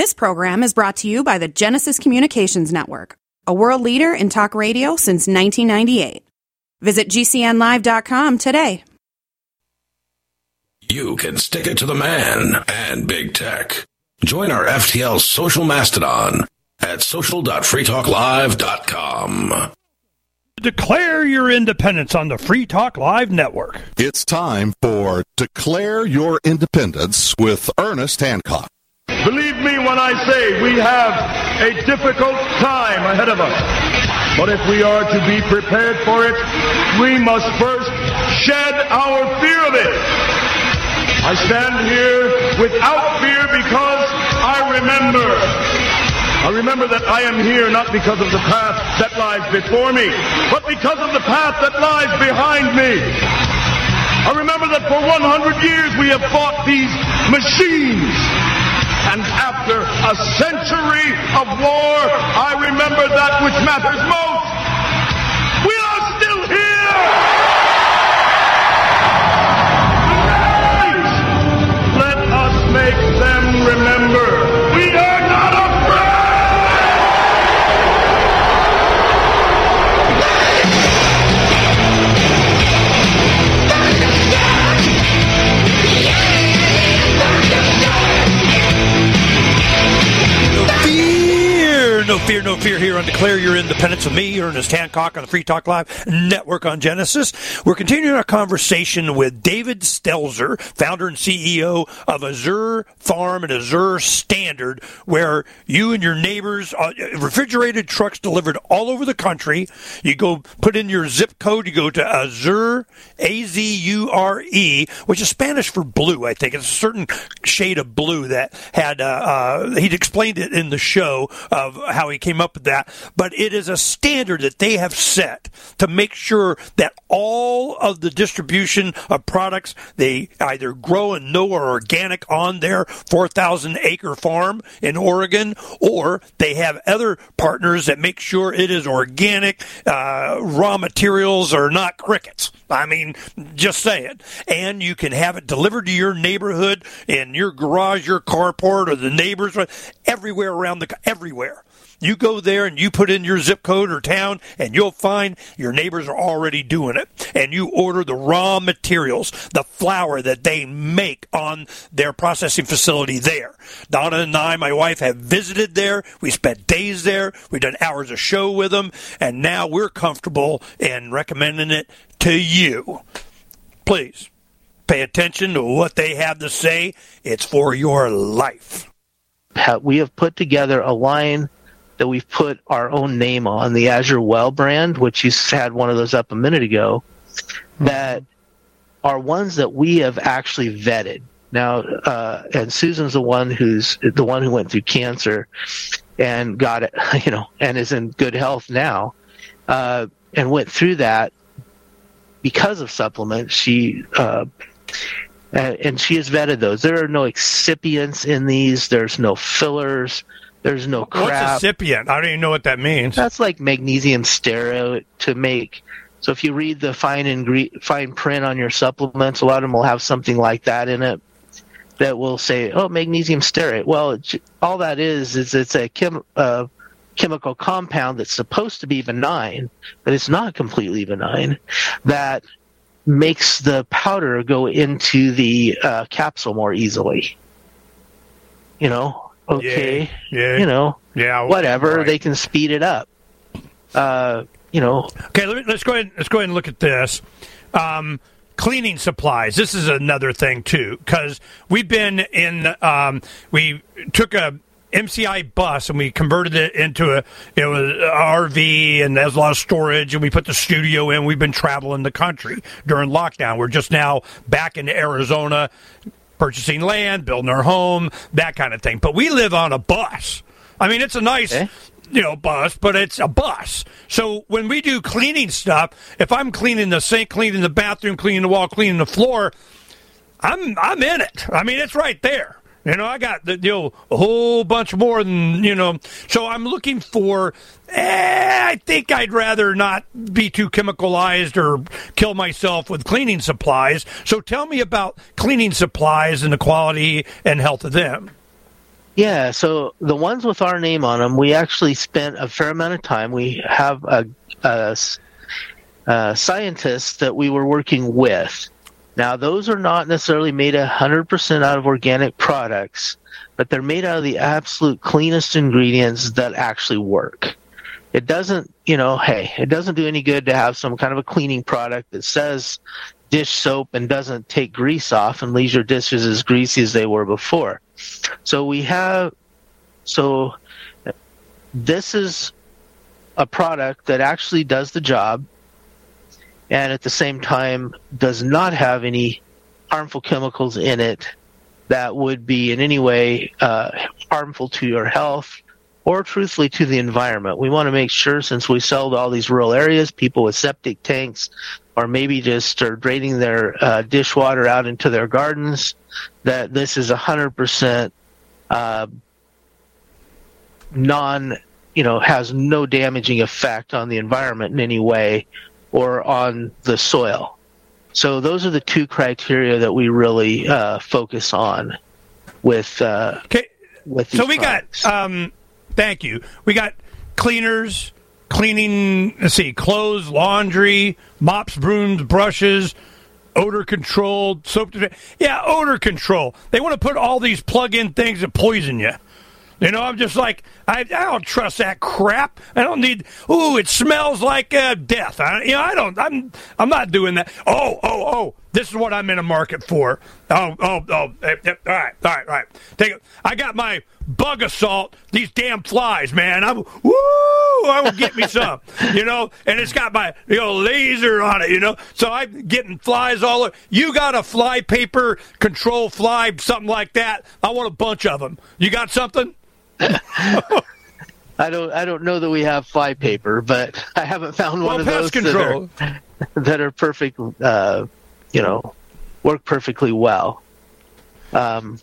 This program is brought to you by the Genesis Communications Network, a world leader in talk radio since 1998. Visit GCNlive.com today. You can stick it to the man and big tech. Join our FTL social mastodon at social.freetalklive.com. Declare your independence on the Free Talk Live network. It's time for Declare Your Independence with Ernest Hancock. Believe me when I say we have a difficult time ahead of us. But if we are to be prepared for it, we must first shed our fear of it. I stand here without fear because I remember. I remember that I am here not because of the path that lies before me, but because of the path that lies behind me. I remember that for 100 years we have fought these machines. And after a century of war, I remember that which matters most. We are still here! Fear, no fear, here on Declare Your Independence with me, Ernest Hancock on the Free Talk Live network on Genesis. We're continuing our conversation with David Stelzer, founder and CEO of Azure Farm and Azure Standard, where you and your neighbors, uh, refrigerated trucks delivered all over the country. You go put in your zip code, you go to Azure, A Z U R E, which is Spanish for blue, I think. It's a certain shade of blue that had, uh, uh, he'd explained it in the show of how he came up with that. But it is a standard that they have set to make sure that all of the distribution of products they either grow and know are organic on their 4,000 acre farm in Oregon, or they have other partners that make sure it is organic. Uh, raw materials are not crickets. I mean, just say it. And you can have it delivered to your neighborhood, in your garage, your carport, or the neighbors, everywhere around the everywhere. You go there and you put in your zip code or town, and you'll find your neighbors are already doing it. And you order the raw materials, the flour that they make on their processing facility there. Donna and I, my wife, have visited there. We spent days there. We've done hours of show with them, and now we're comfortable in recommending it to you. Please pay attention to what they have to say. It's for your life. we have put together a line that we've put our own name on, the Azure Well brand, which you had one of those up a minute ago, that are ones that we have actually vetted. Now, uh, and Susan's the one who's the one who went through cancer and got it, you know, and is in good health now, uh, and went through that because of supplements. She uh, and she has vetted those. There are no excipients in these. There's no fillers. There's no crap. What's a excipient? I don't even know what that means. That's like magnesium stearate to make. So if you read the fine ingre- fine print on your supplements, a lot of them will have something like that in it that will say, "Oh, magnesium stearate." Well, it, all that is is it's a chem- uh, chemical compound that's supposed to be benign, but it's not completely benign. That makes the powder go into the uh, capsule more easily. You know, okay, Yeah, yeah. you know, Yeah, whatever. right. They can speed it up. Uh, you know, Okay, let me, let's go ahead. Let's go ahead and look at this. Um, cleaning supplies. This is another thing too, because we've been in. Um, we took a MCI bus and we converted it into a it was a RV and there's a lot of storage and we put the studio in. We've been traveling the country during lockdown. We're just now back in Arizona, purchasing land, building our home, that kind of thing. But we live on a bus. I mean, it's a nice you know, bus, but it's a bus. So when we do cleaning stuff, if I'm cleaning the sink, cleaning the bathroom, cleaning the wall, cleaning the floor, I'm I'm in it. I mean, it's right there. You know, I got the, you know a whole bunch more than you know. So I'm looking for. Eh, I think I'd rather not be too chemicalized or kill myself with cleaning supplies. So tell me about cleaning supplies and the quality and health of them. Yeah, so the ones with our name on them, we actually spent a fair amount of time. We have a, a, a scientist that we were working with. Now, those are not necessarily made 100% out of organic products, but they're made out of the absolute cleanest ingredients that actually work. It doesn't, you know, hey, it doesn't do any good to have some kind of a cleaning product that says dish soap and doesn't take grease off and leaves your dishes as greasy as they were before. So we have, so this is a product that actually does the job and at the same time does not have any harmful chemicals in it that would be in any way uh, harmful to your health or truthfully to the environment. We want to make sure since we sell to all these rural areas, people with septic tanks or maybe just are draining their uh, dishwater out into their gardens, that this is 100% uh, non, you know, has no damaging effect on the environment in any way or on the soil. So those are the two criteria that we really uh, focus on with uh, okay. With so we products. got um, thank you. We got cleaners, cleaning. Let's see, clothes, laundry, mops, brooms, brushes, odor control, soap. Yeah, odor control. They want to put all these plug-in things that poison you. You know, I'm just like, I, I don't trust that crap. I don't need. Ooh, it smells like uh, death. I, you know, I don't. I'm. I'm not doing that. Oh, oh, oh. This is what I'm in a market for. Oh, oh, oh. eh, eh, All right, all right, all right. Take it. I got my Bug-A-Salt. These damn flies, man. I'm. Woo! I will get me some. You know, and it's got my you know laser on it. You know, so I'm getting flies all over. You got a fly paper control fly something like that? I want a bunch of them. You got something? I don't. I don't know that we have fly paper, but I haven't found one of those control. that are that are perfect. Uh, you know, work perfectly well. Um,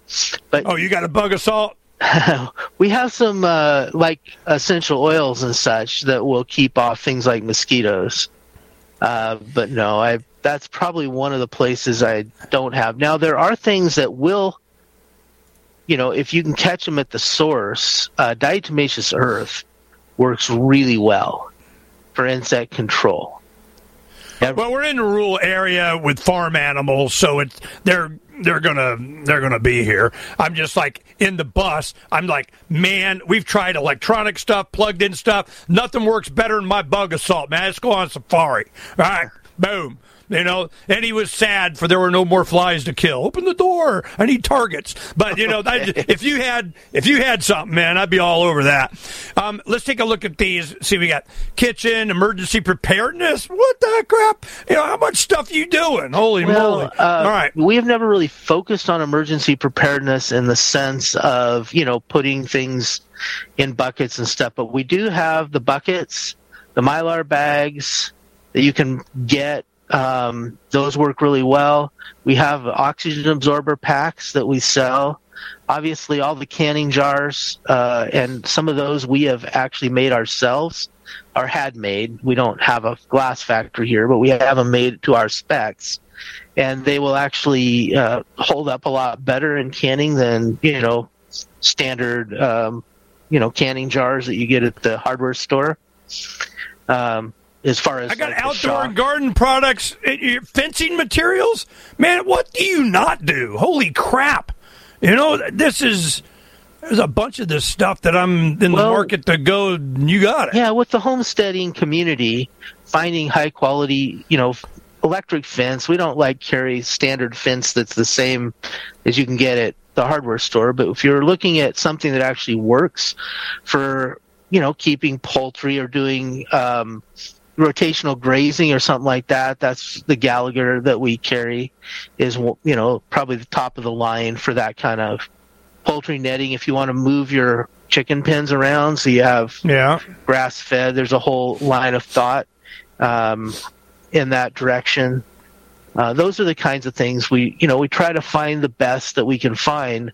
but Oh, you got a Bug-A-Salt? we have some uh, like essential oils and such that will keep off things like mosquitoes. Uh, but no, I that's probably one of the places I don't have. Now there are things that will, you know, if you can catch them at the source, uh, diatomaceous earth works really well for insect control. Well, we're in a rural area with farm animals, so it's they're they're gonna they're gonna be here. I'm just like in the bus. I'm like, man, we've tried electronic stuff, plugged in stuff. Nothing works better than my Bug-A-Salt, man. Let's go on safari. All right, boom. You know, and he was sad for there were no more flies to kill. Open the door. I need targets. But you know, that, if you had if you had something, man, I'd be all over that. Um, let's take a look at these. See, we got kitchen emergency preparedness. What the crap? You know, how much stuff you doing? Holy moly! uh, all right. We have never really focused on emergency preparedness in the sense of, you know, putting things in buckets and stuff, but we do have the buckets, the mylar bags that you can get. Um, those work really well. We have oxygen absorber packs that we sell. Obviously, all the canning jars, uh, and some of those we have actually made ourselves or had made. We don't have a glass factory here, but we have them made to our specs and they will actually uh, hold up a lot better in canning than you know standard um, you know canning jars that you get at the hardware store. Um, as far as I got like, outdoor and garden products, uh, fencing materials. Man, what do you not do? Holy crap! You know, this is there's a bunch of this stuff that I'm in the Well- market to go. You got it. Yeah, with the homesteading community, finding high quality, you know, electric fence. We don't like carry standard fence that's the same as you can get at the hardware store. But if you're looking at something that actually works for, you know, keeping poultry or doing um, rotational grazing or something like that, that's the Gallagher that we carry. Is you know probably the top of the line for that kind of poultry netting. If you want to move your chicken pens around, so you have Yeah. grass fed. There's a whole line of thought um, in that direction. Uh, those are the kinds of things we, you know, we try to find the best that we can find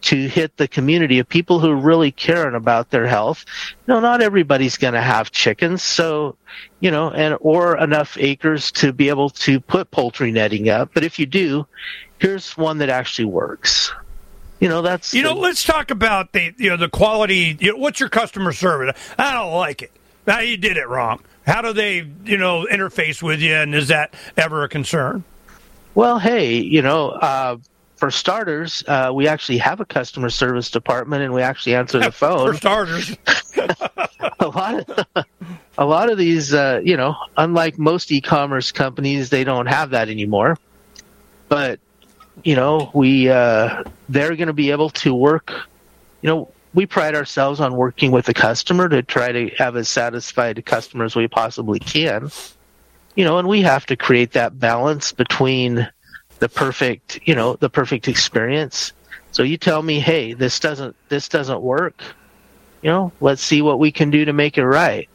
to hit the community of people who are really caring about their health. No, not everybody's going to have chickens, so you know, and or enough acres to be able to put poultry netting up. But if you do, here's one that actually works. you know that's you know. Let's talk about the you know the quality. You know, what's your customer service? I don't like it. Now you did it wrong. How do they you know interface with you, and is that ever a concern? Well, hey, you know, uh, for starters, uh, we actually have a customer service department, and we actually answer the phone. for starters, a lot of a lot of these, uh, you know, unlike most e-commerce companies, they don't have that anymore. But you know, we uh, they're going to be able to work. You know, we pride ourselves on working with the customer to try to have as satisfied a customer as we possibly can. You know, and we have to create that balance between the perfect, you know, the perfect experience. So you tell me, hey, this doesn't this doesn't work. You know, let's see what we can do to make it right.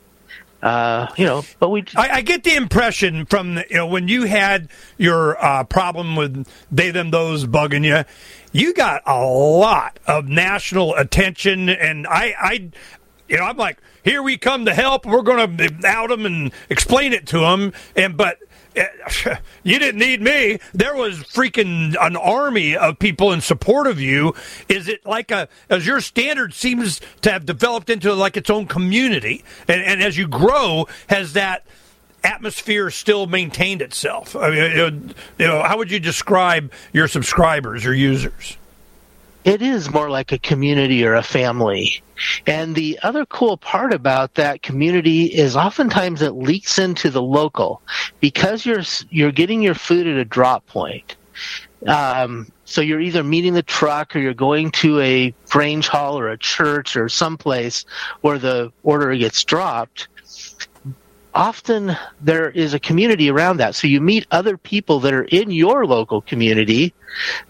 Uh, you know, but we. I, I, get the impression from the, you know when you had your uh, problem with they them those bugging you, you got a lot of national attention, and I, I, you know, I'm like, here we come to help. We're going to out them and explain it to them, and but you didn't need me. There was freaking an army of people in support of you. Is it like a Azure Standard seems to have developed into like its own community, and, and as you grow, has that atmosphere still maintained itself? I mean, you know, how would you describe your subscribers or users? It is more like a community or a family. And the other cool part about that community is oftentimes it leaks into the local because you're you're getting your food at a drop point. Um, so you're either meeting the truck or you're going to a Grange Hall or a church or someplace where the order gets dropped. Often there is a community around that. So you meet other people that are in your local community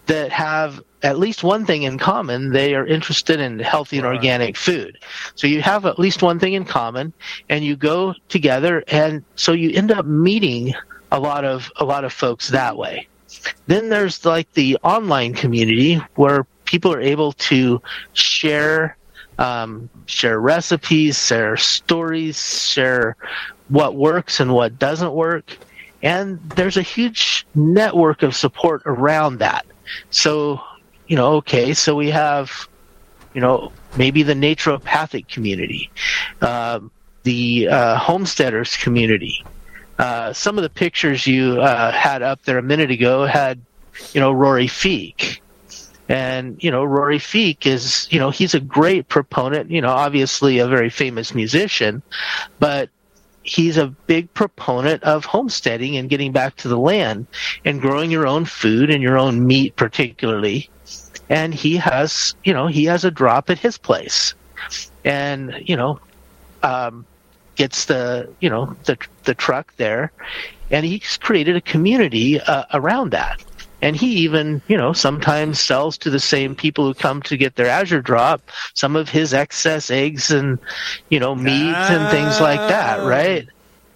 that have at least one thing in common. They are interested in healthy and organic food. So you have at least one thing in common and you go together and so you end up meeting a lot of a lot of folks that way. Then there's like the online community where people are able to share um, share recipes, share stories, share what works and what doesn't work. And there's a huge network of support around that. So you know, okay, so we have, you know, maybe the naturopathic community, uh, the uh, homesteaders community. Uh, some of the pictures you uh, had up there a minute ago had, you know, Rory Feek. And, you know, Rory Feek is, you know, he's a great proponent, you know, obviously a very famous musician, but he's a big proponent of homesteading and getting back to the land and growing your own food and your own meat particularly. And he has you know he has a drop at his place and you know um, gets the you know the the truck there. And he's created a community uh, around that and he even you know sometimes sells to the same people who come to get their azure drop some of his excess eggs and you know meat and things like that ah. right?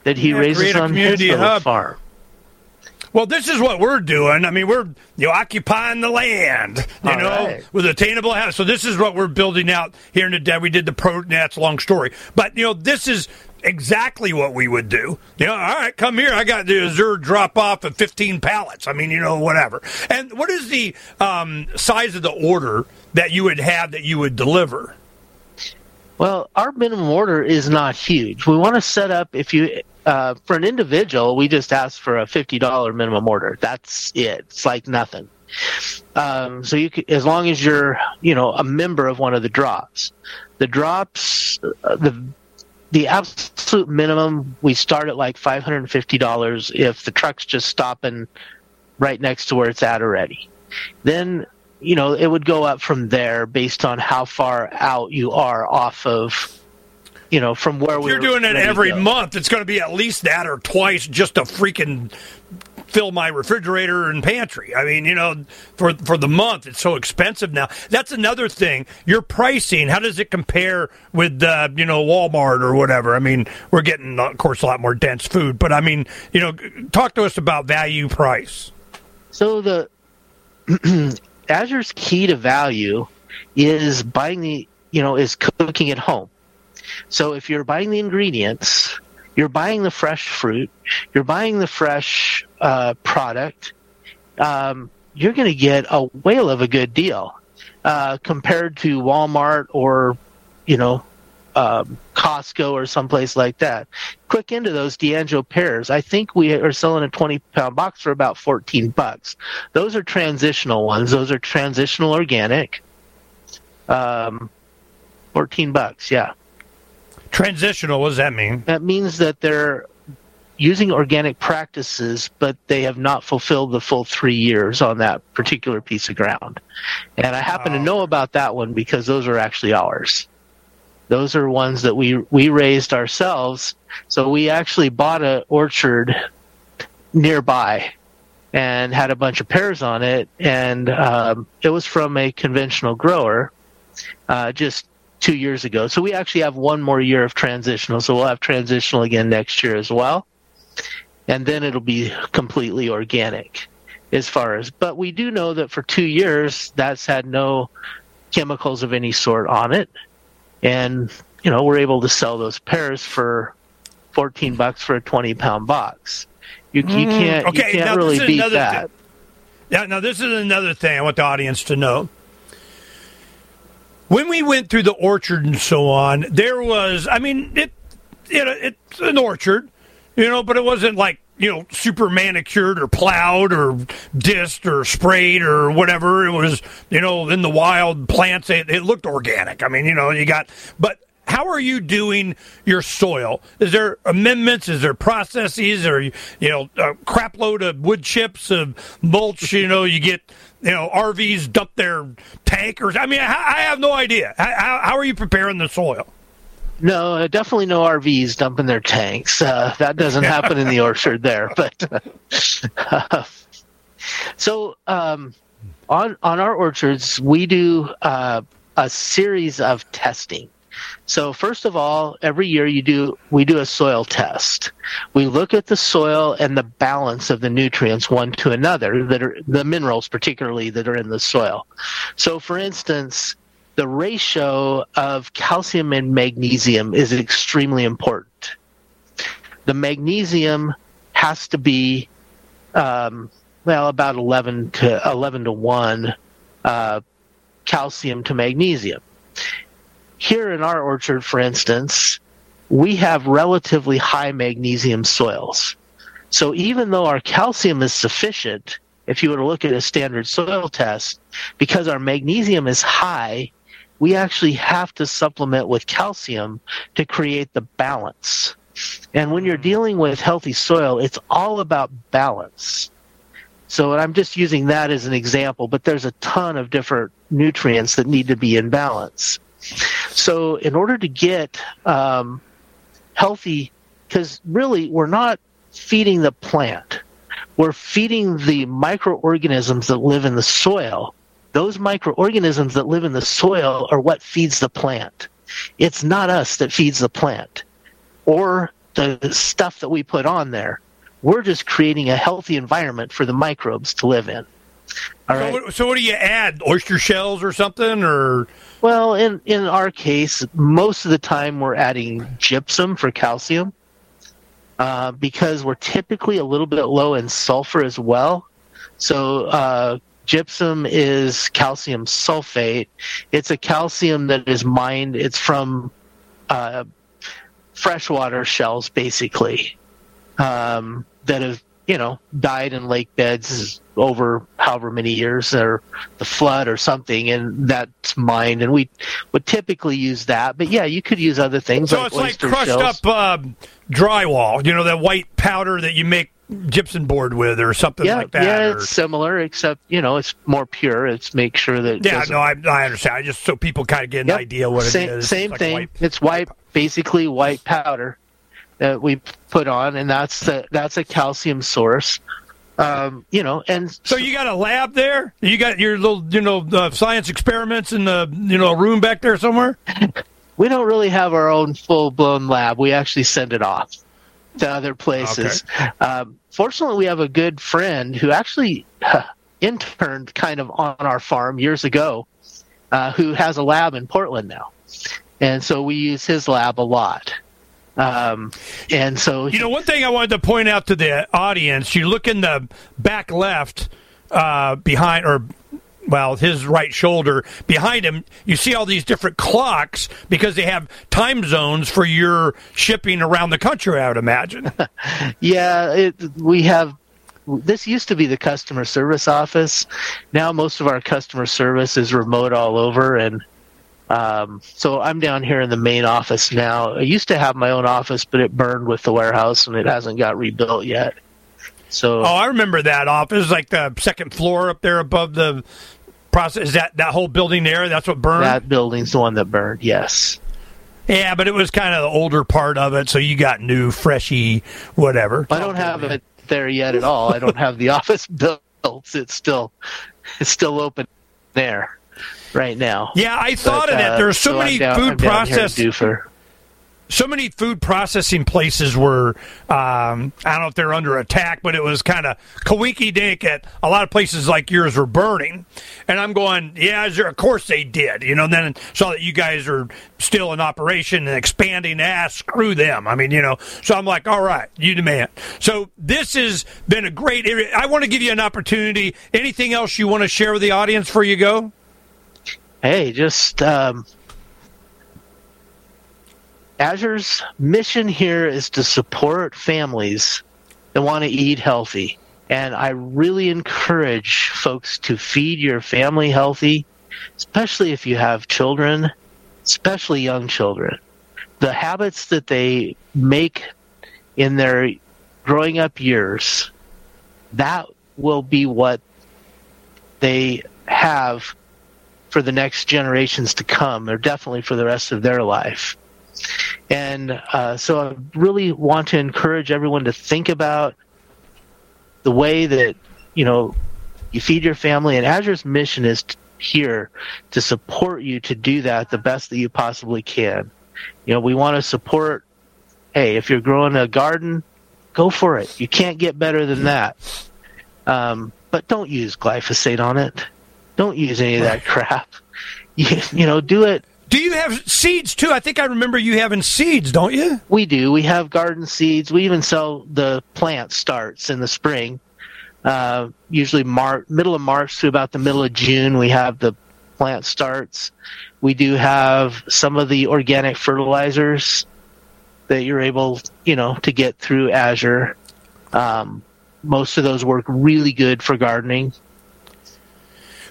That he yeah, raises on his little farm well, this is what we're doing. I mean, we're you know, occupying the land, you All know, right. with attainable house. So this is what we're building out here in the dead. We did the pro. That's a long story, but you know, this is exactly what we would do. You know, all right, come here. I got the Azure drop off of 15 pallets. I mean, you know, whatever. And what is the um, size of the order that you would have that you would deliver? Well, our minimum order is not huge. We want to set up if you uh, for an individual, we just ask for a fifty dollar minimum order. That's it. It's like nothing. Um, so you, as long as you're, you know, a member of one of the drops, the drops, uh, the the absolute minimum we start at like five hundred and fifty dollars if the truck's just stopping right next to where it's at already. Then you know it would go up from there based on how far out you are off of you know, from where we You're doing it every month. It's going to be at least that or twice just to freaking fill my refrigerator and pantry. I mean, you know, for for the month, it's so expensive now. That's another thing. Your pricing, how does it compare with uh, you know Walmart or whatever? I mean, we're getting of course a lot more dense food, but I mean, you know, talk to us about value price. So the Azure's key to value is buying the you know is cooking at home. So if you're buying the ingredients, you're buying the fresh fruit, you're buying the fresh uh, product, um, you're going to get a whale of a good deal. uh, compared to Walmart or, you know, um, Costco or someplace like that. Click into those D'Anjou pears. I think we are selling a 20 pound box for about 14 bucks. Those are transitional ones. Those are transitional organic. Um, 14 bucks, yeah. Transitional, what does that mean? That means that they're using organic practices, but they have not fulfilled the full three years on that particular piece of ground. And I happen to know about that one because those are actually ours. Those are ones that we we raised ourselves. So we actually bought an orchard nearby and had a bunch of pears on it, and um, it was from a conventional grower uh, just two years ago. So we actually have one more year of transitional. So we'll have transitional again next year as well, and then it'll be completely organic as far as. But we do know that for two years that's had no chemicals of any sort on it and you know we're able to sell those pears for 14 bucks for a 20 pound box you, you Mm, can't okay, you can't really beat that thing. Yeah, now this is another thing I want the audience to know. When we went through the orchard and so on, there was, I mean, it, you know, it's an orchard, you know, but it wasn't like, you know, super manicured or plowed or dissed or sprayed or whatever. It was, you know, in the wild plants, it, it looked organic. I mean, you know, you got, but how are you doing your soil? Is there amendments? Is there processes? Or you know, a crap load of wood chips, of mulch? You know, you get you know RVs dump their tankers. I mean, I, I have no idea. How, how are you preparing the soil? No definitely no rvs dumping their tanks uh, that doesn't happen in the orchard there but uh, so um, on on our orchards we do uh, a series of testing so first of all, every year you do we do a soil test. We look at the soil and the balance of the nutrients one to another that are the minerals particularly that are in the soil. So for instance, the ratio of calcium and magnesium is extremely important. The magnesium has to be um, well about 11 to 11 to 1 uh, calcium to magnesium here in our orchard, for instance, we have relatively high magnesium soils. So even though our calcium is sufficient, if you were to look at a standard soil test, because our magnesium is high, we actually have to supplement with calcium to create the balance. And when you're dealing with healthy soil, it's all about balance. So I'm just using that as an example, but there's a ton of different nutrients that need to be in balance. So, in order to get um, healthy, because really we're not feeding the plant, we're feeding the microorganisms that live in the soil. Those microorganisms that live in the soil are what feeds the plant. It's not us that feeds the plant or the stuff that we put on there. We're just creating a healthy environment for the microbes to live in. All so, what, so what do you add? Oyster shells or something? Or Well, in in our case, most of the time we're adding gypsum for calcium uh, because we're typically a little bit low in sulfur as well. So uh, gypsum is calcium sulfate. It's a calcium that is mined. It's from uh, freshwater shells, basically, um, that have you know died in lake beds over however many years or the flood or something and that's mined and we would typically use that but yeah you could use other things so like it's like crushed shells. up uh, drywall. You know that white powder that you make gypsum board with, or something yeah like that. yeah or- it's similar except you know it's more pure it's make sure that yeah, no, I, I understand. I just so people kind of get an Yep. idea what same, it is. It's Same like thing. white- it's white, basically white powder that we put on, and that's the that's a calcium source. Um, you know, and So you got a lab there? You got your little, you know, uh, science experiments in the, you know, room back there somewhere? we don't really have our own full blown lab. We actually send it off to other places. Um, fortunately, we have a good friend who actually interned kind of on our farm years ago, uh, who has a lab in Portland now, and so we use his lab a lot. Um, and so You know, one thing I wanted to point out to the audience, you look in the back left uh, behind, or well, his right shoulder. Behind him, you see all these different clocks because they have time zones for your shipping around the country. I would imagine. yeah, it, we have. This used to be the customer service office. Now most of our customer service is remote all over, and um, so I'm down here in the main office now. I used to have my own office, but it burned with the warehouse, and it hasn't got rebuilt yet. So, oh, I remember that office, like the second floor up there above the process. Is that that whole building there? That's what burned. That building's the one that burned. Yes. Yeah, but it was kind of the older part of it, so you got new, freshy, whatever. I don't have it there yet at all. I don't have the office built. It's still, it's still open there right now. Yeah, I thought but, of that. Uh, There's so, so many down, food process so many food processing places were um, I don't know if they're under attack, but it was kind of kawiki dink at a lot of places like yours were burning, and I'm going, yeah, there, of course they did, you know. Then saw that you guys are still in operation and expanding. Ah, screw them. I mean, you know. So I'm like, all right, you demand. So this has been a great. I want to give you an opportunity. Anything else you want to share with the audience before you go? Hey, just. Um Azure's mission here is to support families that want to eat healthy. And I really encourage folks to feed your family healthy, especially if you have children, especially young children. The habits that they make in their growing up years, that will be what they have for the next generations to come, or definitely for the rest of their life. And uh, so I really want to encourage everyone to think about the way that, you know, you feed your family. And Azure's mission is to, here to support you to do that the best that you possibly can. You know, we want to support, hey, if you're growing a garden, go for it. You can't get better than that. Um, but don't use glyphosate on it. Don't use any of that crap. You, you know, do it do you have seeds too? I think I remember you having seeds, don't you? We do. We have garden seeds. We even sell the plant starts in the spring. Uh, usually Mar- middle of March to about the middle of June, we have the plant starts. We do have some of the organic fertilizers that you're able, you know, to get through Azure. Um, most of those work really good for gardening.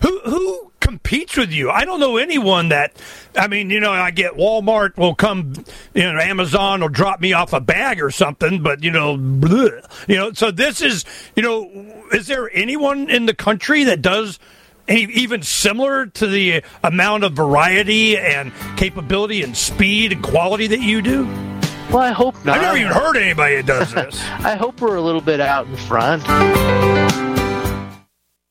Who who competes with you. I don't know anyone that. I mean, you know, I get Walmart will come, you know, Amazon will drop me off a bag or something, but you know, bleh, you know. So this is, you know, is there anyone in the country that does? even similar to the amount of variety and capability and speed and quality that you do? Well, I hope not. I've never even heard anybody that does this. I hope we're a little bit out in front.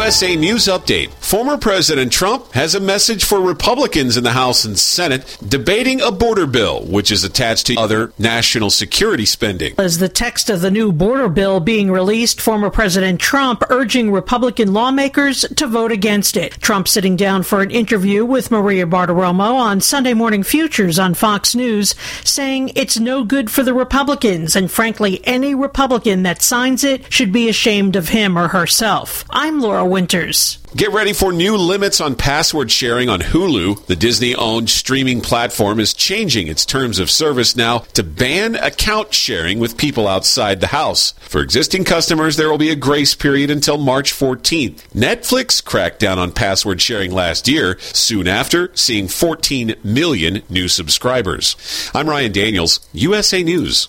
USA News Update. Former President Trump has a message for Republicans in the House and Senate debating a border bill, which is attached to other national security spending. As the text of the new border bill being released, former President Trump urging Republican lawmakers to vote against it. Trump sitting down for an interview with Maria Bartiromo on Sunday Morning Futures on Fox News, saying it's no good for the Republicans, and frankly, any Republican that signs it should be ashamed of him or herself. I'm Laura Winters. Get ready for new limits on password sharing on Hulu. The Disney owned streaming platform is changing its terms of service now to ban account sharing with people outside the house. For existing customers, there will be a grace period until March 14th. Netflix cracked down on password sharing last year, soon after seeing 14 million new subscribers. I'm Ryan Daniels, USA News.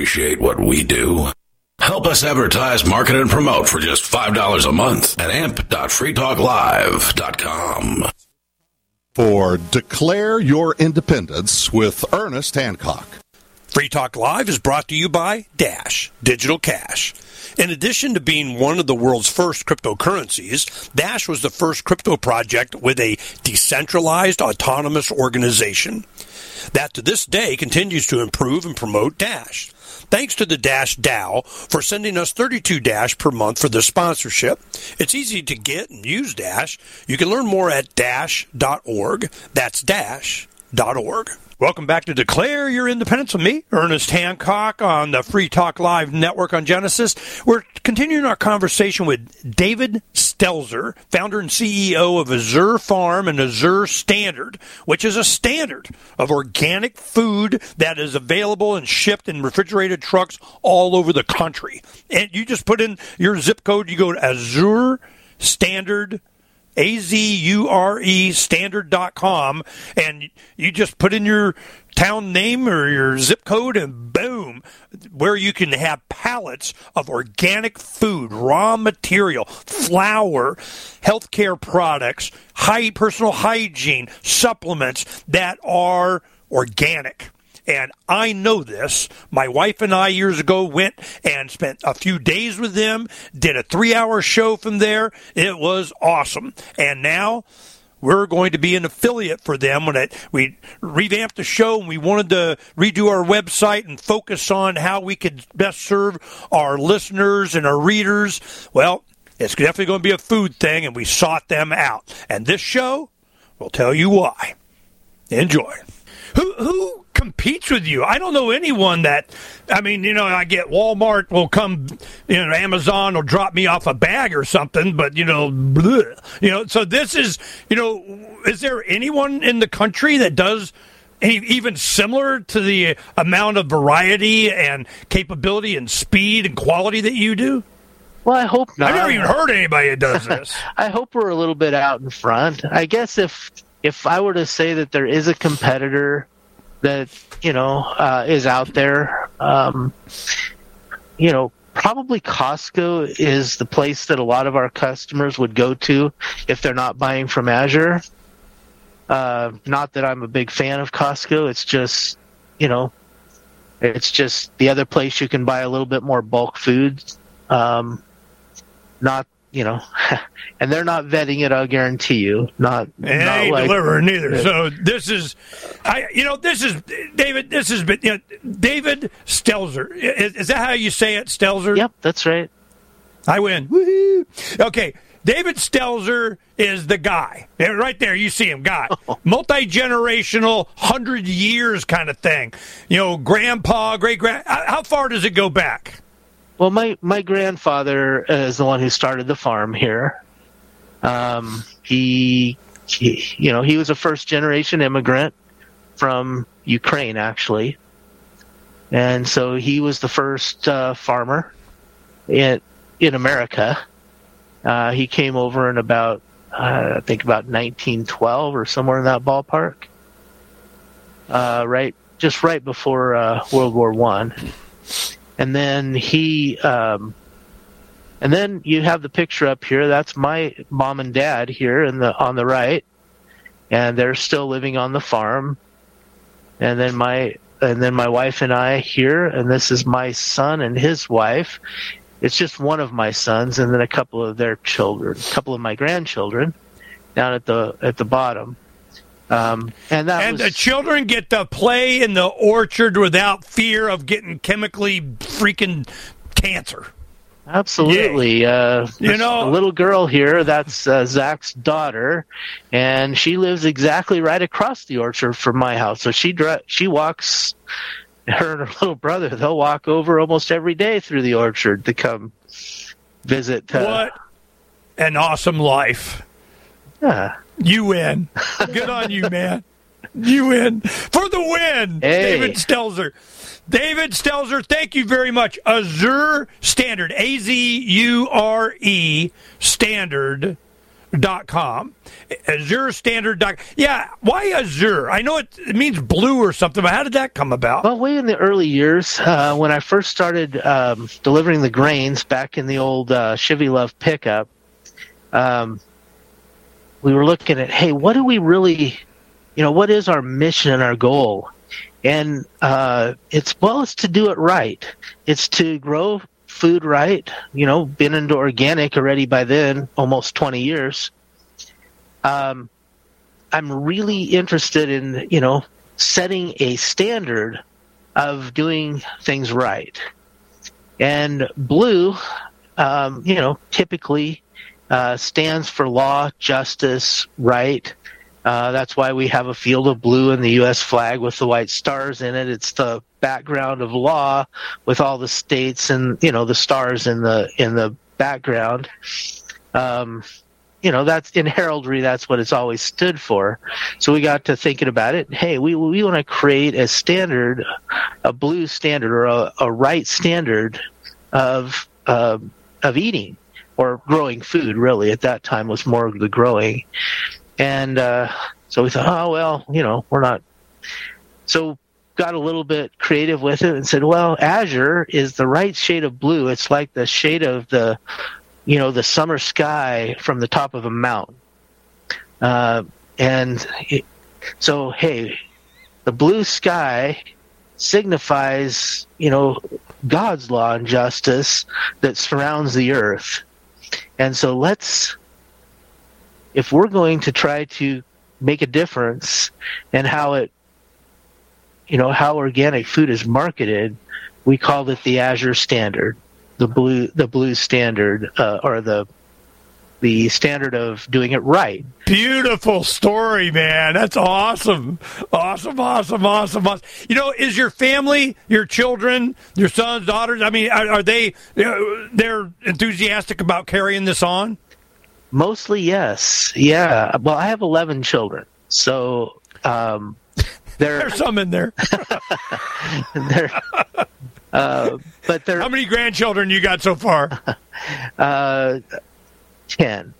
Appreciate what we do? Help us advertise, market, and promote for just $5 a month at amp.freetalklive.com. For Declare Your Independence with Ernest Hancock. Free Talk Live is brought to you by Dash Digital Cash. In addition to being one of the world's first cryptocurrencies, Dash was the first crypto project with a decentralized autonomous organization that to this day continues to improve and promote Dash. Thanks to the Dash DAO for sending us 32 Dash per month for this sponsorship. It's easy to get and use Dash. You can learn more at dash.org. That's dash.org. Welcome back to Declare Your Independence with me, Ernest Hancock, on the Free Talk Live network on Genesis. We're continuing our conversation with David Stelzer, founder and CEO of Azure Farm and Azure Standard, which is a standard of organic food that is available and shipped in refrigerated trucks all over the country. And you just put in your zip code, you go to Azure Standard A-Z-U-R-E standard.com and you just put in your town name or your zip code and boom, where you can have pallets of organic food, raw material, flour, healthcare products, high personal hygiene, supplements that are organic. And I know this. My wife and I years ago went and spent a few days with them, did a three hour show from there. It was awesome. And now we're going to be an affiliate for them when it, we revamped the show and we wanted to redo our website and focus on how we could best serve our listeners and our readers. Well, it's definitely going to be a food thing and we sought them out. And this show will tell you why. Enjoy. Who, who competes with you. I don't know anyone that. I mean, you know, I get Walmart will come, you know, Amazon will drop me off a bag or something, but you know, bleh, you know. So this is, you know, is there anyone in the country that does? Even similar to the amount of variety and capability and speed and quality that you do? Well, I hope not. I've never even heard anybody that does this. I hope we're a little bit out in front. I guess if if I were to say that there is a competitor that you know uh, is out there, um, you know, probably Costco is the place that a lot of our customers would go to if they're not buying from Azure. Uh, not that I'm a big fan of Costco. It's just, you know, it's just the other place you can buy a little bit more bulk food. Um, not, you know, and they're not vetting it. I'll guarantee you. Not, And not ain't like- delivering either. So this is, I you know this is David. This has been you know, David Stelzer. Is, is that how you say it, Stelzer? Yep, that's right. I win. Woohoo! Okay, David Stelzer is the guy. Right there, you see him, guy. Multi generational, hundred years kind of thing. You know, grandpa, great grand. How far does it go back? Well, my my grandfather is the one who started the farm here. Um, he, he, you know, he was a first generation immigrant from Ukraine, actually, and so he was the first uh, farmer in in America. Uh, he came over in about, uh, I think, about 1912 or somewhere in that ballpark. Uh, right, just right before uh, World War One and then he um, and then you have the picture up here. That's my mom and dad here in the on the right. And they're still living on the farm. And then my and then my wife and I here. And this is my son and his wife. It's just one of my sons and then a couple of their children a couple of my grandchildren down at the at the bottom um, and that and was, the children get to play in the orchard without fear of getting chemically freaking cancer. Absolutely. Uh, You know- a little girl here, that's uh, Zach's daughter, and she lives exactly right across the orchard from my house. So she dri- she walks, her and her little brother, they'll walk over almost every day through the orchard to come visit. Uh, What an awesome life. Yeah. You win. Good on you, man. You win. For the win, Hey. David Stelzer. David Stelzer, thank you very much. Azure Standard, A Z U R E Standard. Dot com, Azure Standard. Dot, yeah, why Azure? I know it, it means blue or something, but how did that come about? Well, way in the early years, uh, when I first started um, delivering the grains back in the old uh, Chevy LUV pickup, um, we were looking at, hey, what do we really, you know, what is our mission and our goal? And uh, it's well, it's to do it right. It's to grow food right. You know, been into organic already by then, almost twenty years. Um, I'm really interested in, you know, setting a standard of doing things right. And blue, um, you know, typically uh, stands for law, justice, right. Uh, that's why we have a field of blue in the U.S. flag with the white stars in it. It's the background of law with all the states and you know the stars in the in the background. Um, you know that's in heraldry. That's what it's always stood for. So we got to thinking about it. Hey, we we want to create a standard, a blue standard or a, a right standard of uh, of eating or growing food. Really, at that time was more of the growing, and uh, so we thought, oh well, you know, we're not. So got a little bit creative with it and said, well, Azure is the right shade of blue. It's like the shade of the, you know, the summer sky from the top of a mountain. Uh, and it, so, hey, the blue sky signifies, you know, God's law and justice that surrounds the earth. And so let's, if we're going to try to make a difference in how it you know how organic food is marketed we called it the azure standard the blue the blue standard uh, or the the standard of doing it right Beautiful story, man. That's awesome. Awesome, awesome, awesome, awesome. You know, is your family, your children, your sons, daughters, I mean, are, are they, uh, they're enthusiastic about carrying this on? mostly yes yeah well i have 11 children so um they're There's some in there. they're uh but they're How many grandchildren you got so far? uh 10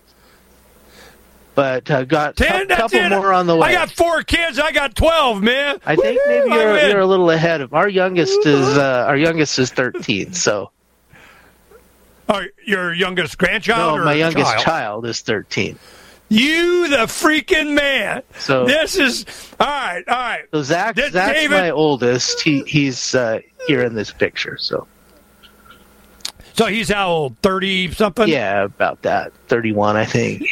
but uh, got a Ten? Couple it. more on the way I got four kids. I got 12, man. I think maybe I'm you're, you're a little ahead of our youngest is uh, our youngest is 13 so Oh, your youngest grandchild? No, or my youngest child? child is 13. You the freaking man. So this is all right. All right. So Zach, This- Zach's David- my oldest. He he's uh, here in this picture. So So he's how old? Thirty something. yeah, about that. 31, I think.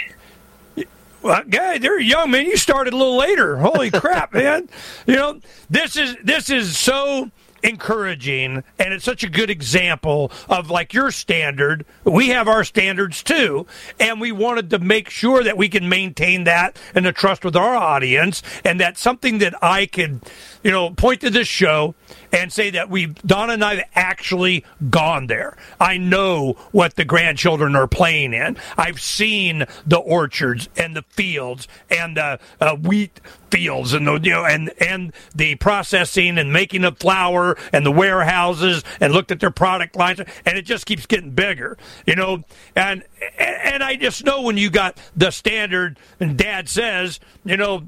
Well, guy, they're young, man. You started a little later. Holy crap, man! You know this is this is so encouraging, and it's such a good example of like your standard. We have our standards too, and we wanted to make sure that we can maintain that and the trust with our audience, and that's something that I could, you know, point to this show and say that we Donna and I have actually gone there. I know what the grandchildren are playing in. I've seen the orchards and the fields and the uh, wheat fields and the you know and and the processing and making of flour and the warehouses and looked at their product lines and it just keeps getting bigger you know and and I just know when you got the standard and dad says you know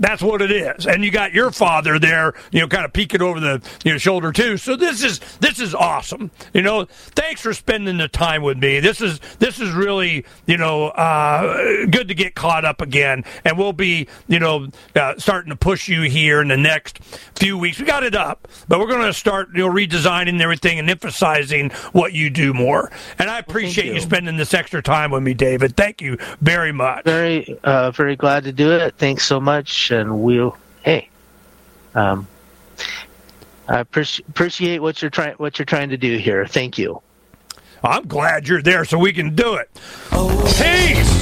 that's what it is. And you got your father there, you know, kind of peeking over the you know, shoulder too. So this is this is awesome. You know, thanks for spending the time with me. This is this is really you know uh, good to get caught up again. And we'll be you know uh, starting to push you here in the next few weeks. We got it up, but we're going to start you know redesigning everything and emphasizing what you do more. And I appreciate you. you. spending this extra time with me, David. Thank you very much. Very uh, very glad to do it. Thanks so much, and we'll hey, um, I appreci- appreciate what you're trying what you're trying to do here. Thank you. I'm glad you're there so we can do it. Oh. Peace!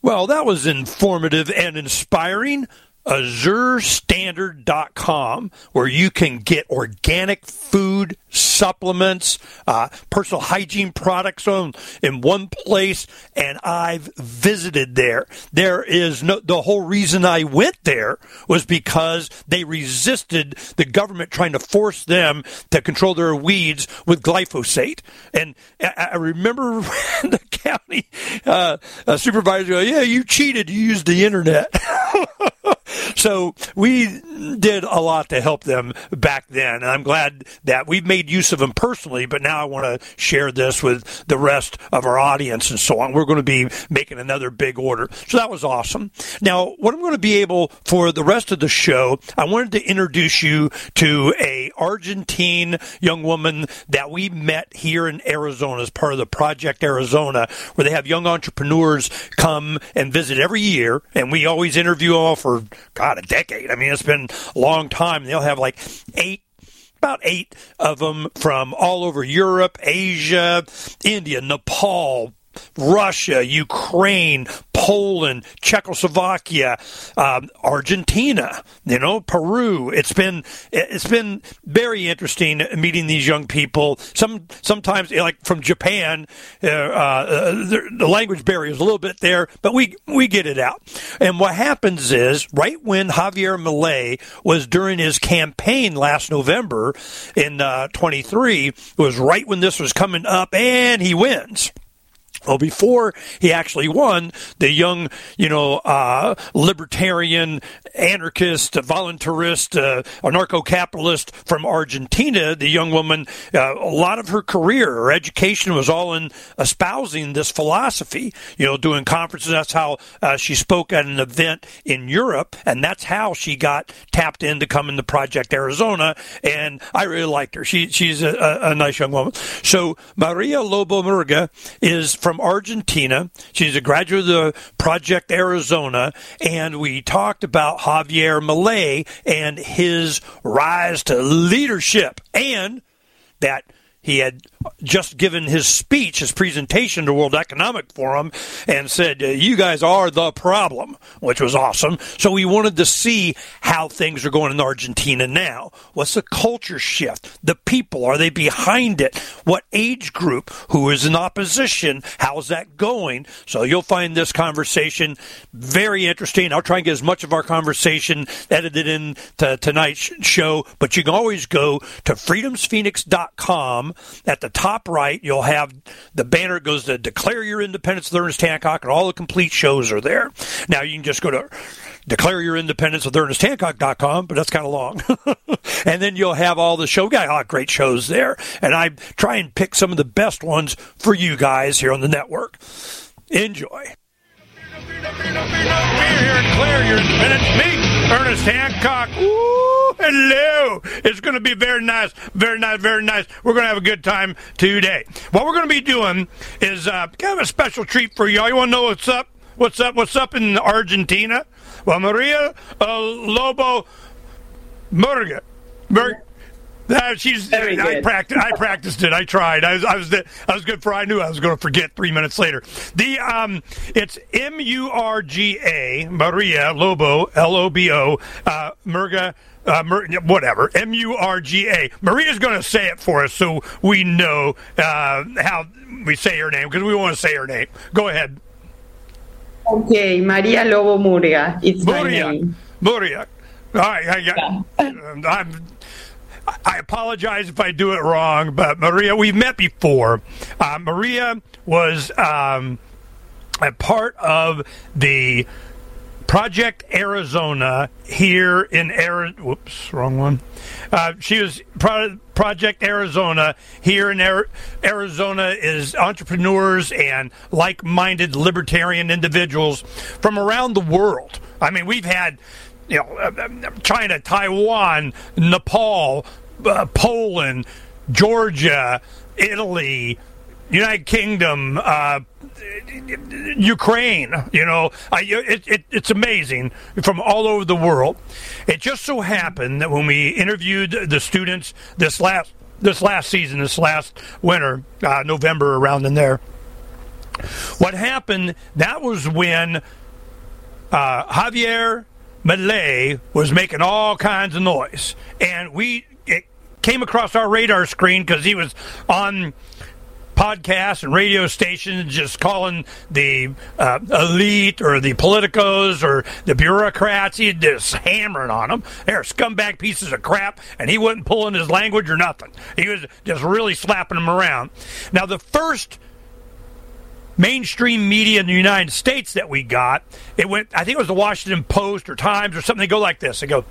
Well, that was informative and inspiring. AzureStandard.com, where you can get organic food, supplements, uh, personal hygiene products on in one place, and I've visited there. There is no the whole reason I went there was because they resisted the government trying to force them to control their weeds with glyphosate. And I, I remember the county uh, uh, supervisor go, "Yeah, you cheated. You used the internet." so we did a lot to help them back then. And I'm glad that we've made use of them personally, but now I want to share this with the rest of our audience and so on. We're going to be making another big order. So that was awesome. Now, what I'm going to be able for the rest of the show, I wanted to introduce you to a Argentine young woman that we met here in Arizona as part of the Project Arizona, where they have young entrepreneurs come and visit every year. And we always interview all for, God, a decade. I mean, it's been a long time. They'll have like eight about eight of them from all over Europe, Asia, India, Nepal, Russia, Ukraine, Poland, Czechoslovakia, um, Argentina, you know, Peru. It's been it's been very interesting meeting these young people. Some sometimes like from Japan, uh, uh, the, language barrier is a little bit there, but we we get it out. And what happens is right when Javier Milei was during his campaign last November in uh, 23 was right when this was coming up, and he wins. Well, before he actually won, the young, you know, uh, libertarian, anarchist, voluntarist, uh, anarcho-capitalist from Argentina, the young woman, uh, a lot of her career, her education was all in espousing this philosophy, you know, doing conferences. That's how uh, she spoke at an event in Europe, and that's how she got tapped in to come into Project Arizona. And I really liked her. She, she's a, a nice young woman. So Maria Lobo Murga is from Argentina. She's a graduate of the Project Arizona, and we talked about Javier Milei and his rise to leadership, and that he had just given his speech, his presentation to World Economic Forum, and said, uh, "You guys are the problem," which was awesome. So we wanted to see how things are going in Argentina now. What's the culture shift? The people are they behind it? What age group? Who is in opposition? How's that going? So you'll find this conversation very interesting. I'll try and get as much of our conversation edited in to tonight's show, but you can always go to freedomsphoenix.com At the top right, you'll have the banner goes to Declare Your Independence with Ernest Hancock, and all the complete shows are there. Now, you can just go to declare your independence with ernesthancock.com, but that's kind of long. and then you'll have all the show guy, a lot great shows there. And I try and pick some of the best ones for you guys here on the network. Enjoy. Here, declare your independence. Me, Ernest Hancock. Ooh, hello. It's going to be very nice, very nice, very nice. We're going to have a good time today. What we're going to be doing is uh, kind of a special treat for y'all. You want to know what's up? What's up? What's up in Argentina? Well, Maria uh, Lobo Murga. Mur- uh, she's. Very I practiced. I practiced it. I tried. I was. I was. I was good for. I knew I was going to forget three minutes later. The um. It's M U R G A Maria Lobo L O B O uh, Murga. Uh, Mur- whatever, M U R G A. Maria's going to say it for us so we know uh, how we say her name because we want to say her name. Go ahead. Okay, Maria Lobo Murga. It's my name. Muriak. All right. I, I, I'm, I apologize if I do it wrong, but Maria, we've met before. Uh, Maria was um, a part of the Project Arizona here in Arizona. Whoops, wrong one. Uh, she was Pro- Project Arizona here in Ari- Arizona is entrepreneurs and like-minded libertarian individuals from around the world. I mean, we've had you know uh, China, Taiwan, Nepal, uh, Poland, Georgia, Italy. United Kingdom, uh, Ukraine. You know, I, it, it, it's amazing from all over the world. It just so happened that when we interviewed the students this last this last season, this last winter, uh, November around in there, what happened? That was when uh, Javier Milei was making all kinds of noise, and we it came across our radar screen because he was on podcasts and radio stations just calling the uh, elite or the politicos or the bureaucrats. He just hammering on them. They're scumbag pieces of crap, and he wasn't pulling his language or nothing. He was just really slapping them around. Now, the first mainstream media in the United States that we got, it went, I think it was the Washington Post or Times or something. They go like this. They go,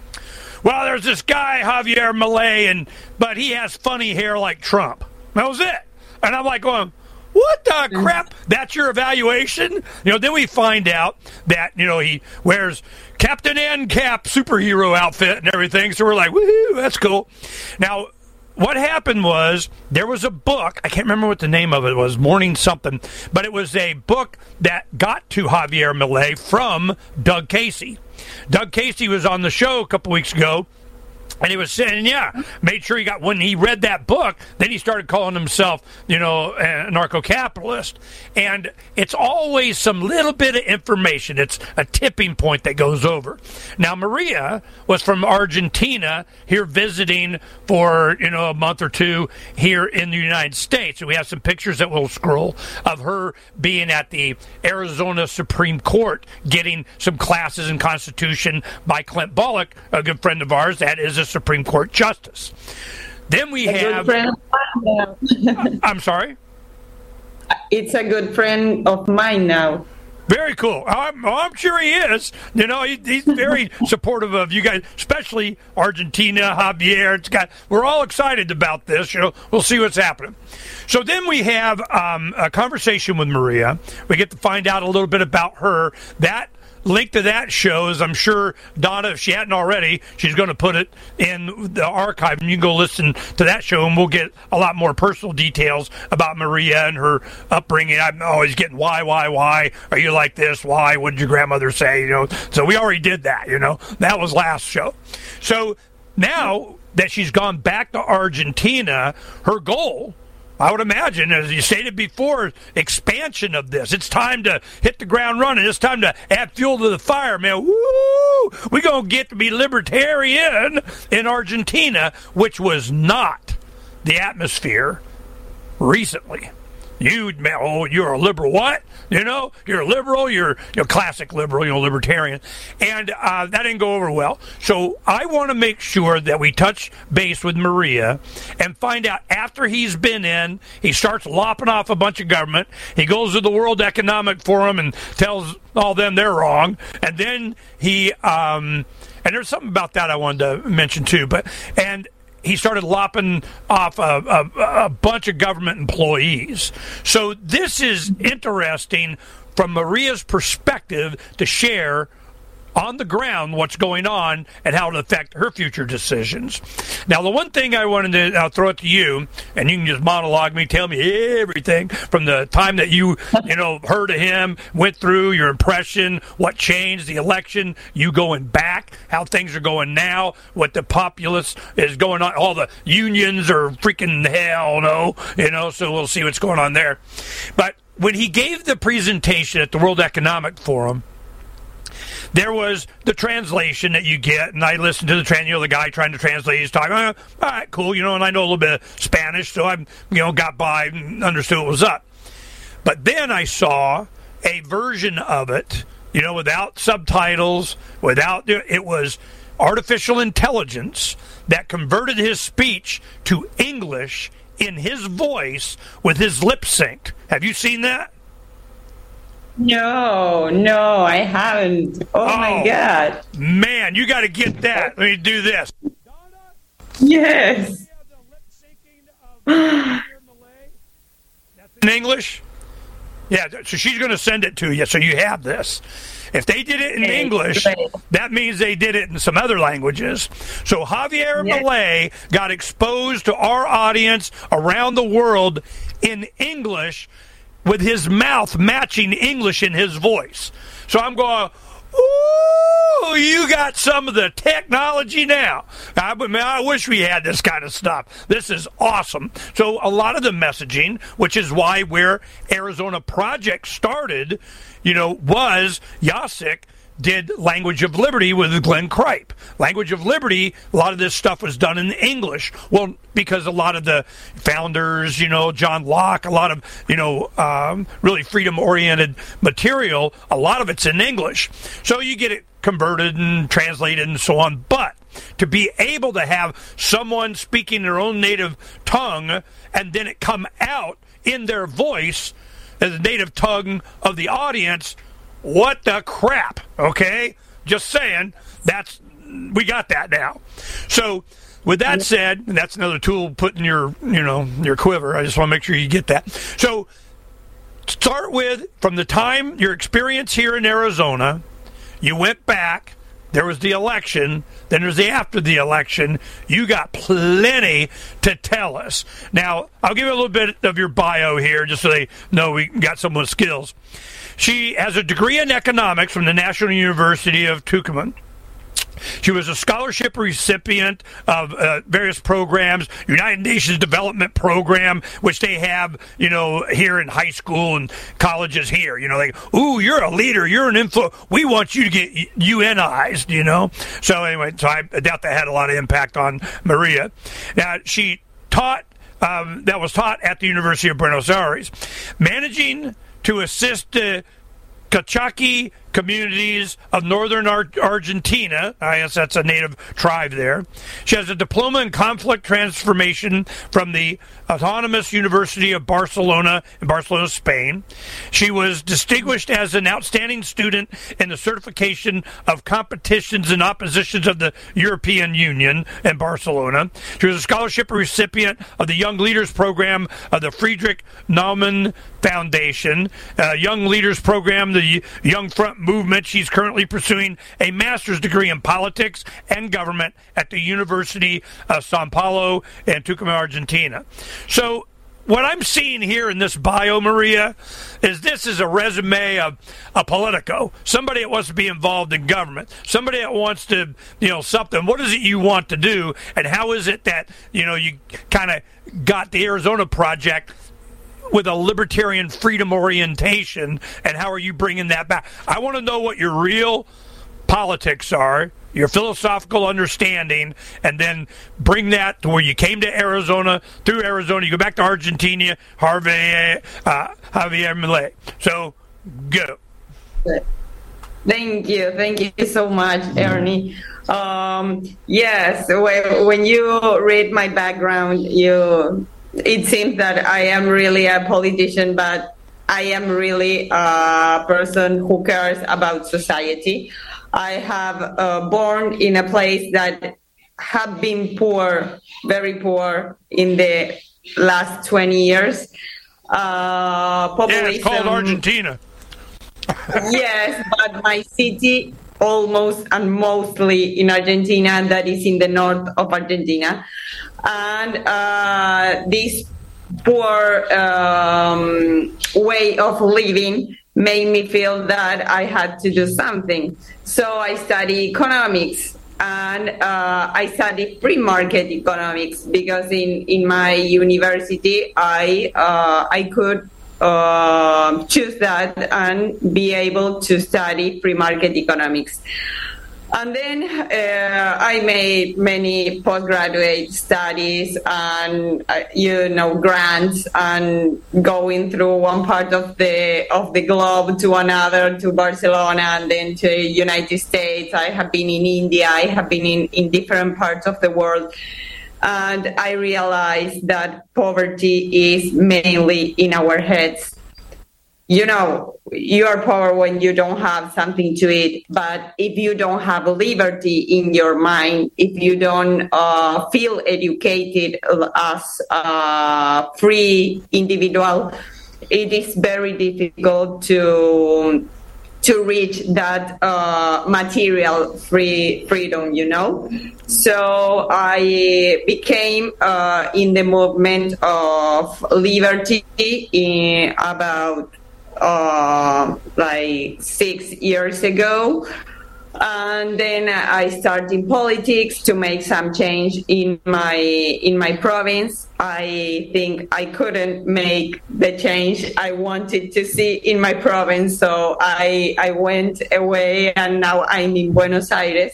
well, there's this guy, Javier Milei, and but he has funny hair like Trump. That was it. And I'm like going, what the mm. crap? That's your evaluation? You know, then we find out that, you know, he wears Captain AnCap superhero outfit and everything. So we're like, woohoo, that's cool. Now, what happened was there was a book, I can't remember what the name of it was, Morning something, but it was a book that got to Javier Milei from Doug Casey. Doug Casey was on the show a couple weeks ago and he was saying, yeah, made sure he got, when he read that book, then he started calling himself, you know, anarcho-capitalist. And it's always some little bit of information. It's a tipping point that goes over. Now, Maria was from Argentina here visiting for, you know, a month or two here in the United States. And we have some pictures that we'll scroll of her being at the Arizona Supreme Court getting some classes in Constitution by Clint Bolick, a good friend of ours that is a Supreme Court justice. Then we A have. friend of mine now. I'm sorry. It's a good friend of mine now. Very cool. I'm, I'm sure he is. You know, he, he's very supportive of you guys, especially Argentina, Javier. It's got. We're all excited about this. You know, we'll see what's happening. So then we have um, a conversation with Maria. We get to find out a little bit about her. That link to that show is, I'm sure Donna, if she hadn't already, she's going to put it in the archive, and you can go listen to that show, and we'll get a lot more personal details about Maria and her upbringing. I'm always getting why, why, why are you like this? Why? What did your grandmother say? You know, so we already did that. You know, that was last show. So now that she's gone back to Argentina, her goal I would imagine, as you stated before, expansion of this. It's time to hit the ground running. It's time to add fuel to the fire, man. Woo! We're going to get to be libertarian in Argentina, which was not the atmosphere recently. You, oh, you're a liberal. What? You know, you're a liberal. You're you're classic liberal. You're a libertarian, and uh, that didn't go over well. So I want to make sure that we touch base with Maria and find out after he's been in, he starts lopping off a bunch of government. He goes to the World Economic Forum and tells all them they're wrong, and then he. Um, and there's something about that I wanted to mention too. But and he started lopping off a, a, a bunch of government employees. So this is interesting from Maria's perspective to share on the ground what's going on and how it affect her future decisions. Now, the one thing I wanted to I'll throw it to you, and you can just monologue me, tell me everything from the time that you you know heard of him, went through your impression, what changed, the election, you going back, how things are going now, what the populace is going on, all the unions are freaking hell no, you know. So we'll see what's going on there, but. When he gave the presentation at the World Economic Forum, there was the translation that you get, and I listened to the trans, you know, the guy trying to translate. He's talking, oh, all right, cool, you know, and I know a little bit of Spanish, so I, you know, got by and understood what was up. But then I saw a version of it, you know, without subtitles, without it was artificial intelligence that converted his speech to English in his voice with his lip sync. Have you seen that? No, no, I haven't. Oh, oh my god. Man, you got to get that. Let me do this. Yes. in English? Yeah, so she's going to send it to you so you have this. If they did it in okay, English, great. that means they did it in some other languages. So Javier yes. Milei got exposed to our audience around the world in English with his mouth matching English in his voice. So I'm going, Ooh, you got some of the technology now. I, man, I wish we had this kind of stuff. This is awesome. So, a lot of the messaging, which is why where Arizona Project started, you know, was Yasik did Language of Liberty with Glenn Cripe. Language of Liberty, a lot of this stuff was done in English. Well, because a lot of the founders, you know, John Locke, a lot of, you know, um, really freedom oriented material, a lot of it's in English. So you get it converted and translated and so on. But to be able to have someone speaking their own native tongue and then it come out in their voice as the native tongue of the audience what the crap? Okay? Just saying. That's we got that now. So with that said, that's another tool put in your, you know, your quiver. I just want to make sure you get that. So start with from the time your experience here in Arizona, you went back, there was the election, then there's the after the election. You got plenty to tell us. Now, I'll give you a little bit of your bio here just so they know we got some of the skills. She has a degree in economics from the National University of Tucumán. She was a scholarship recipient of uh, various programs, United Nations Development Program, which they have, you know, here in high school and colleges here. You know, like, ooh, you're a leader, you're an influ. We want you to get UNized, you know. So anyway, so I doubt that had a lot of impact on Maria. Now she taught. Um, that was taught at the University of Buenos Aires, managing to assist uh, Calchaquí communities of northern Ar- Argentina. I guess that's a native tribe there. She has a diploma in conflict transformation from the Autonomous University of Barcelona in Barcelona, Spain. She was distinguished as an outstanding student in the certification of competitions and oppositions of the European Union in Barcelona. She was a scholarship recipient of the Young Leaders Program of the Friedrich Naumann Foundation, Young Leaders Program, the Young Front Movement. She's currently pursuing a master's degree in politics and government at the University of Sao Paulo in Tucumán, Argentina. So what I'm seeing here in this bio, Maria, is this is a resume of a Politico, somebody that wants to be involved in government, somebody that wants to, you know, something. What is it you want to do, and how is it that you know you kind of got the Arizona project with a libertarian freedom orientation, and how are you bringing that back? I want to know what your real politics are your philosophical understanding, and then bring that to where you came to Arizona. Through Arizona, you go back to Argentina, Harvey, uh, Javier Milei. So, go. Thank you, thank you so much, Ernie. Um, yes, when you read my background, you it seems that I am really a politician, but I am really a person who cares about society. I have uh, born in a place that have been poor, very poor in the last 20 years. Uh, population, yeah, it's called Argentina. yes, but my city almost and mostly in Argentina, that is in the north of Argentina. And uh, this poor um, way of living made me feel that I had to do something. So I studied economics and uh, I studied free market economics because in, in my university I uh, I could uh, choose that and be able to study free market economics. And then uh, I made many postgraduate studies and uh, you know grants and going through one part of the of the globe to another to Barcelona and then to United States. I have been in India. I have been in, in different parts of the world. And I realized that poverty is mainly in our heads you know, you are poor when you don't have something to eat. But if you don't have liberty in your mind, if you don't uh, feel educated as a free individual, it is very difficult to to reach that uh, material free freedom, you know. So I became uh, in the movement of liberty in about uh, like six years ago. And then I started in politics to make some change in my in my province. I think I couldn't make the change I wanted to see in my province, so I I went away, and now I'm in Buenos Aires.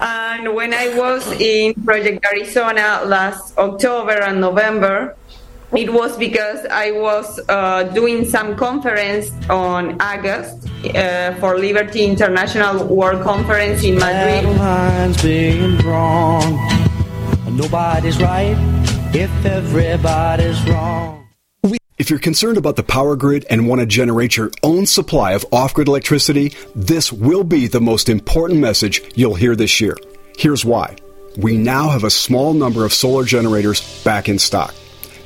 And when I was in Project Arizona last October and November, it was because I was uh, doing some conference on August uh, for Liberty International World Conference in Madrid. Lines being drawn. Nobody's right if everybody's wrong. If you're concerned about the power grid and want to generate your own supply of off grid electricity, this will be the most important message you'll hear this year. Here's why. We now have a small number of solar generators back in stock.